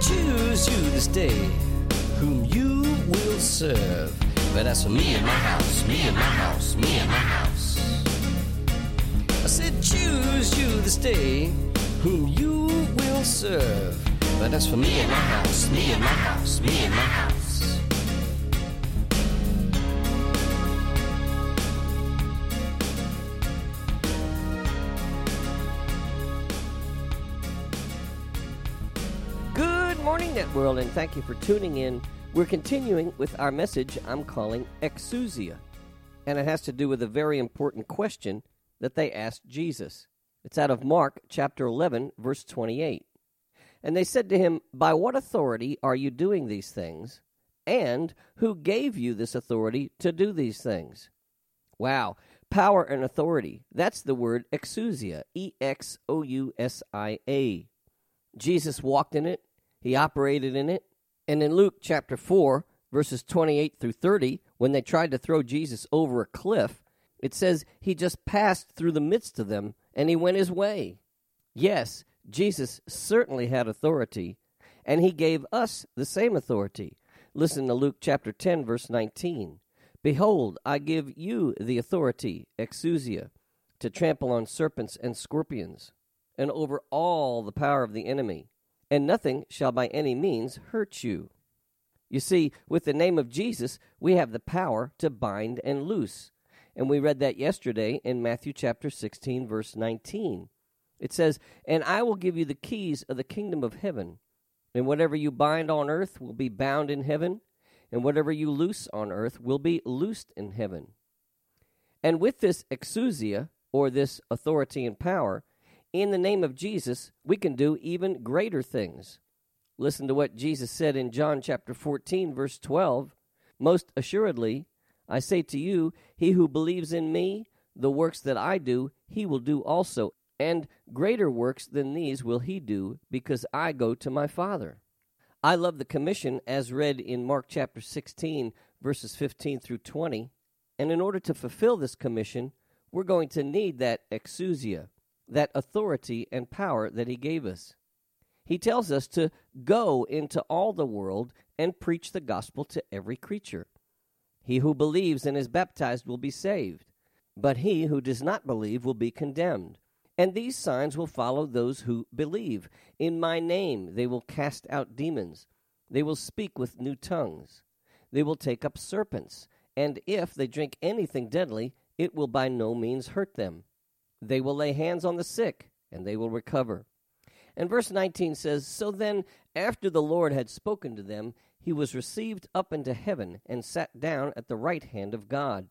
Choose you this day whom you will serve. But as for me and my house, me and my house, me and my house. I said, choose you this day whom you will serve. But as for me and my house, me and my house, me and my house. World, and thank you for tuning in. We're continuing with our message I'm calling Exousia, and it has to do with a very important question that they asked Jesus. It's out of Mark chapter 11, verse 28. And they said to him, By what authority are you doing these things? And who gave you this authority to do these things? Wow, power and authority. That's the word exousia, E X O U S I A. Jesus walked in it, he operated in it. And in Luke chapter 4, verses 28 through 30, when they tried to throw Jesus over a cliff, it says he just passed through the midst of them and he went his way. Yes, Jesus certainly had authority, and he gave us the same authority. Listen to Luke chapter 10, verse 19. Behold, I give you the authority, exousia, to trample on serpents and scorpions, and over all the power of the enemy, and nothing shall by any means hurt you. You see, with the name of Jesus, we have the power to bind and loose. And we read that yesterday in Matthew chapter 16, verse 19. It says, And I will give you the keys of the kingdom of heaven. And whatever you bind on earth will be bound in heaven, and whatever you loose on earth will be loosed in heaven. And with this exousia, or this authority and power, in the name of Jesus, we can do even greater things. Listen to what Jesus said in John chapter 14, verse 12. Most assuredly, I say to you, he who believes in me, the works that I do, he will do also, and greater works than these will he do, because I go to my Father. I love the commission as read in Mark chapter 16, verses 15 through 20. And in order to fulfill this commission, we're going to need that exousia, that authority and power that he gave us. He tells us to go into all the world and preach the gospel to every creature. He who believes and is baptized will be saved, but he who does not believe will be condemned. And these signs will follow those who believe. In my name they will cast out demons. They will speak with new tongues. They will take up serpents. And if they drink anything deadly, it will by no means hurt them. They will lay hands on the sick, and they will recover. And verse 19 says So then, after the Lord had spoken to them, he was received up into heaven and sat down at the right hand of God.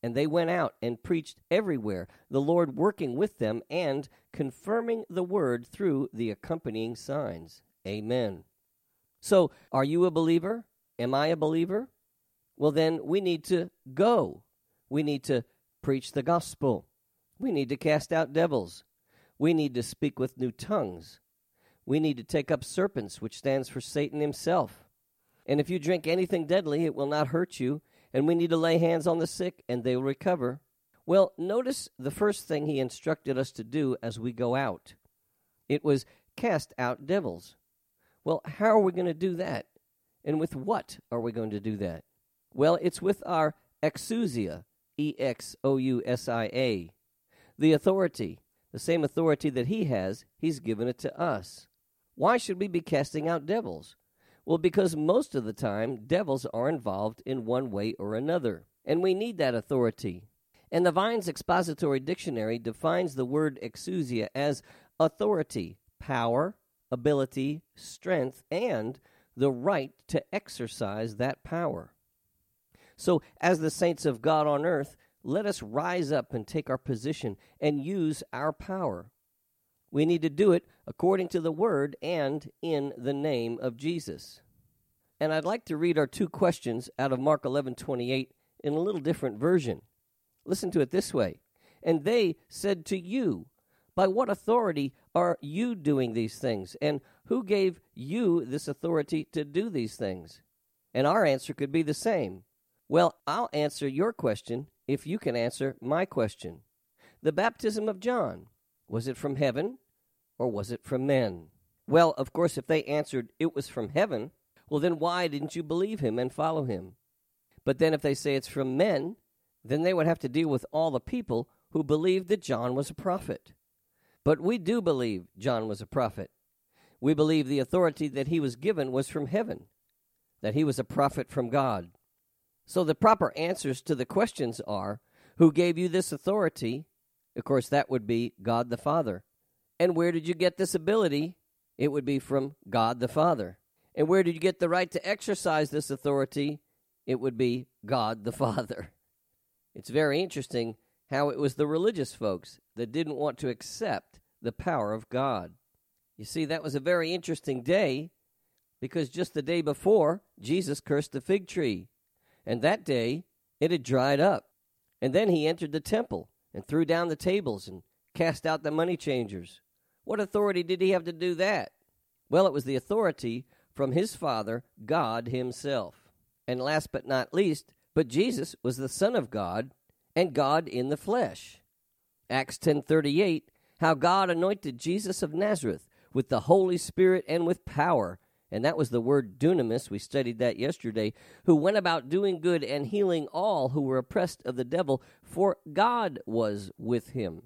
And they went out and preached everywhere, the Lord working with them and confirming the word through the accompanying signs. Amen. So, are you a believer? Am I a believer? Well, then we need to go. We need to preach the gospel. We need to cast out devils. We need to speak with new tongues. We need to take up serpents, which stands for Satan himself. And if you drink anything deadly, it will not hurt you. And we need to lay hands on the sick, and they will recover. Well, notice the first thing he instructed us to do as we go out it was cast out devils. Well, how are we going to do that? And with what are we going to do that? Well, it's with our exousia, E X O U S I A. The authority, the same authority that he has, he's given it to us. Why should we be casting out devils? Well, because most of the time, devils are involved in one way or another, and we need that authority. And the Vine's Expository Dictionary defines the word exousia as authority, power, ability, strength, and the right to exercise that power. So, as the saints of God on earth, let us rise up and take our position and use our power. We need to do it according to the Word and in the name of Jesus. And I'd like to read our two questions out of Mark 11:28 in a little different version. Listen to it this way. And they said to you, By what authority are you doing these things? And who gave you this authority to do these things? And our answer could be the same. Well, I'll answer your question if you can answer my question. The baptism of John, was it from heaven or was it from men? Well, of course, if they answered it was from heaven, well, then why didn't you believe him and follow him? But then if they say it's from men, then they would have to deal with all the people who believed that John was a prophet. But we do believe John was a prophet. We believe the authority that he was given was from heaven, that he was a prophet from God. So the proper answers to the questions are Who gave you this authority? Of course, that would be God the Father. And where did you get this ability? It would be from God the Father. And where did you get the right to exercise this authority? It would be God the Father. It's very interesting how it was the religious folks that didn't want to accept the power of God. You see, that was a very interesting day because just the day before, Jesus cursed the fig tree. And that day, it had dried up. And then he entered the temple and threw down the tables and cast out the money changers. What authority did he have to do that? Well, it was the authority from his Father, God Himself. And last but not least, but Jesus was the Son of God and God in the flesh. Acts 10:38 how God anointed Jesus of Nazareth with the Holy Spirit and with power and that was the word dunamis we studied that yesterday who went about doing good and healing all who were oppressed of the devil for God was with him.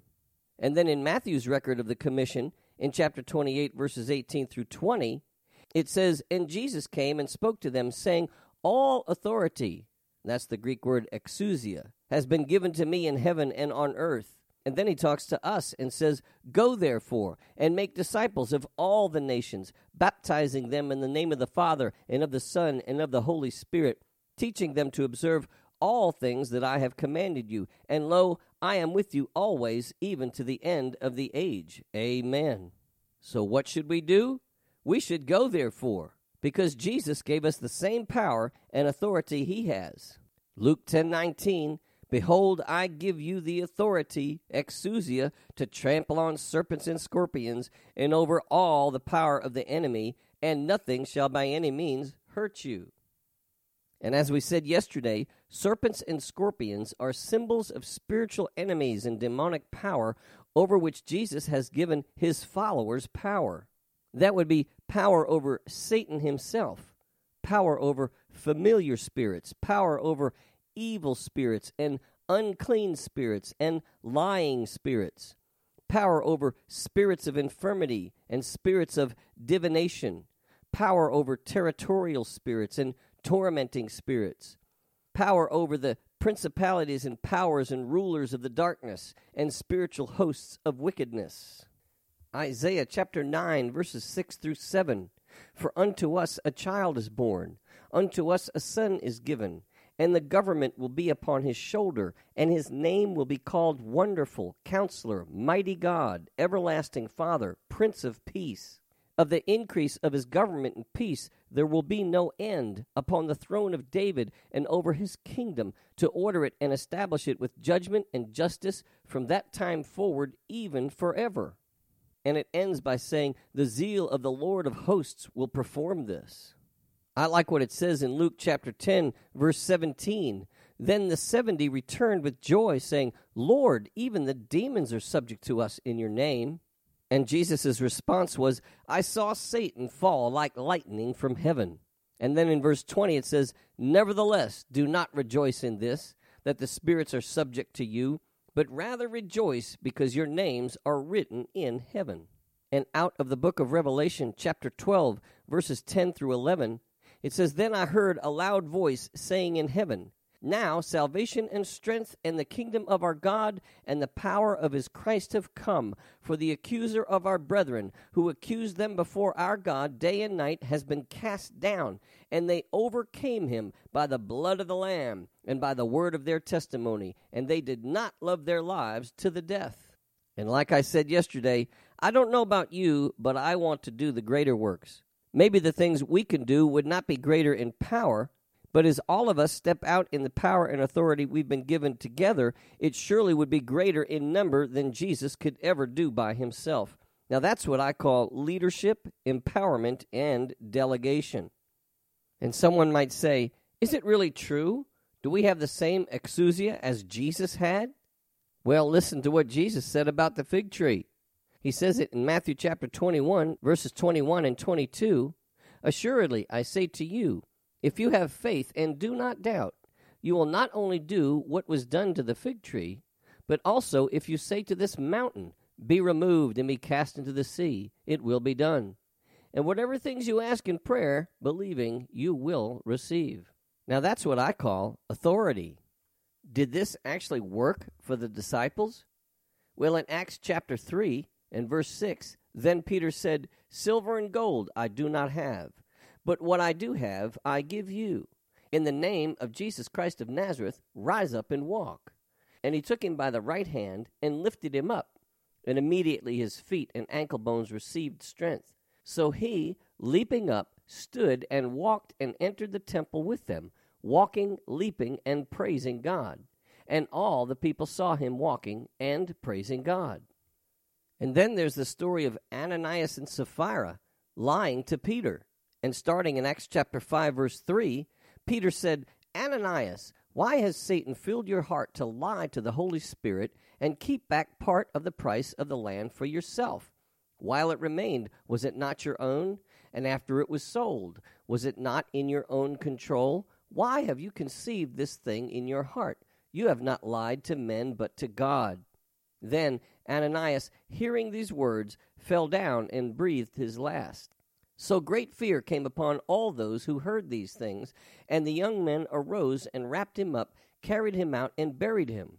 And then in Matthew's record of the commission in chapter 28 verses 18 through 20 it says and Jesus came and spoke to them saying all authority that's the Greek word exousia has been given to me in heaven and on earth. And then he talks to us and says, Go therefore and make disciples of all the nations, baptizing them in the name of the Father and of the Son and of the Holy Spirit, teaching them to observe all things that I have commanded you. And lo, I am with you always, even to the end of the age. Amen. So what should we do? We should go therefore, because Jesus gave us the same power and authority he has. Luke 10 19 Behold, I give you the authority, exousia, to trample on serpents and scorpions, and over all the power of the enemy, and nothing shall by any means hurt you. And as we said yesterday, serpents and scorpions are symbols of spiritual enemies and demonic power over which Jesus has given his followers power. That would be power over Satan himself, power over familiar spirits, power over evil spirits and unclean spirits and lying spirits, power over spirits of infirmity and spirits of divination, power over territorial spirits and tormenting spirits, power over the principalities and powers and rulers of the darkness and spiritual hosts of wickedness. Isaiah chapter 9, verses 6 through 7. For unto us a child is born, unto us a son is given and the government will be upon his shoulder, and his name will be called Wonderful, Counselor, Mighty God, Everlasting Father, Prince of Peace. Of the increase of his government and peace there will be no end upon the throne of David and over his kingdom, to order it and establish it with judgment and justice from that time forward, even forever. And it ends by saying, The zeal of the Lord of hosts will perform this. I like what it says in Luke chapter 10, verse 17. Then the 70 returned with joy, saying, Lord, even the demons are subject to us in your name. And Jesus' response was, I saw Satan fall like lightning from heaven. And then in verse 20 it says, Nevertheless, do not rejoice in this, that the spirits are subject to you, but rather rejoice because your names are written in heaven. And out of the book of Revelation, chapter 12, verses 10 through 11, it says, Then I heard a loud voice saying in heaven, Now salvation and strength and the kingdom of our God and the power of his Christ have come. For the accuser of our brethren, who accused them before our God day and night, has been cast down, and they overcame him by the blood of the Lamb and by the word of their testimony, and they did not love their lives to the death. And like I said yesterday, I don't know about you, but I want to do the greater works. Maybe the things we can do would not be greater in power, but as all of us step out in the power and authority we've been given together, it surely would be greater in number than Jesus could ever do by himself. Now, that's what I call leadership, empowerment, and delegation. And someone might say, Is it really true? Do we have the same exousia as Jesus had? Well, listen to what Jesus said about the fig tree. He says it in Matthew chapter 21, verses 21 and 22. Assuredly, I say to you, if you have faith and do not doubt, you will not only do what was done to the fig tree, but also if you say to this mountain, Be removed and be cast into the sea, it will be done. And whatever things you ask in prayer, believing, you will receive. Now that's what I call authority. Did this actually work for the disciples? Well, in Acts chapter 3 and verse 6, then Peter said, Silver and gold I do not have, but what I do have I give you. In the name of Jesus Christ of Nazareth, rise up and walk. And he took him by the right hand and lifted him up. And immediately his feet and ankle bones received strength. So he, leaping up, stood and walked and entered the temple with them, walking, leaping, and praising God. And all the people saw him walking and praising God. And then there's the story of Ananias and Sapphira lying to Peter. And starting in Acts chapter 5, verse 3, Peter said, Ananias, why has Satan filled your heart to lie to the Holy Spirit and keep back part of the price of the land for yourself? While it remained, was it not your own? And after it was sold, was it not in your own control? Why have you conceived this thing in your heart? You have not lied to men, but to God. Then Ananias, hearing these words, fell down and breathed his last. So great fear came upon all those who heard these things, and the young men arose and wrapped him up, carried him out, and buried him.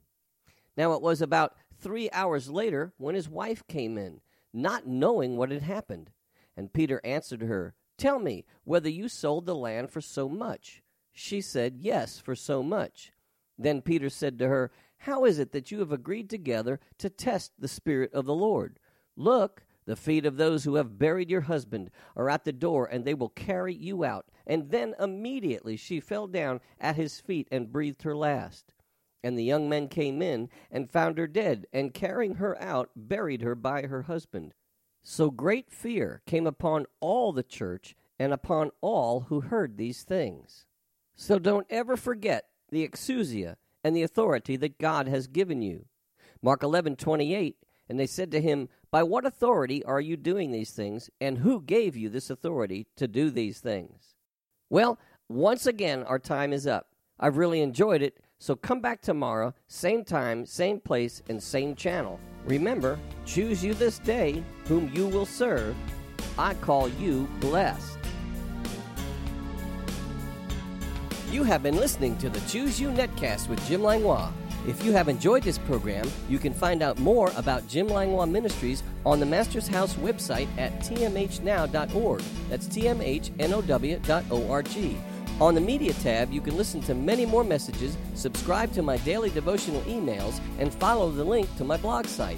Now it was about three hours later when his wife came in, not knowing what had happened. And Peter answered her, Tell me whether you sold the land for so much. She said, Yes, for so much. Then Peter said to her, How is it that you have agreed together to test the Spirit of the Lord? Look, the feet of those who have buried your husband are at the door, and they will carry you out. And then immediately she fell down at his feet and breathed her last. And the young men came in and found her dead, and carrying her out, buried her by her husband. So great fear came upon all the church and upon all who heard these things. So don't ever forget the exousia and the authority that God has given you. Mark 11:28 and they said to him, "By what authority are you doing these things, and who gave you this authority to do these things?" Well, once again our time is up. I've really enjoyed it, so come back tomorrow, same time, same place, and same channel. Remember, choose you this day whom you will serve. I call you blessed. You have been listening to the Choose You Netcast with Jim Langlois. If you have enjoyed this program, you can find out more about Jim Langlois Ministries on the Master's House website at tmhnow.org. That's tmhnow.org. On the Media tab, you can listen to many more messages, subscribe to my daily devotional emails, and follow the link to my blog site.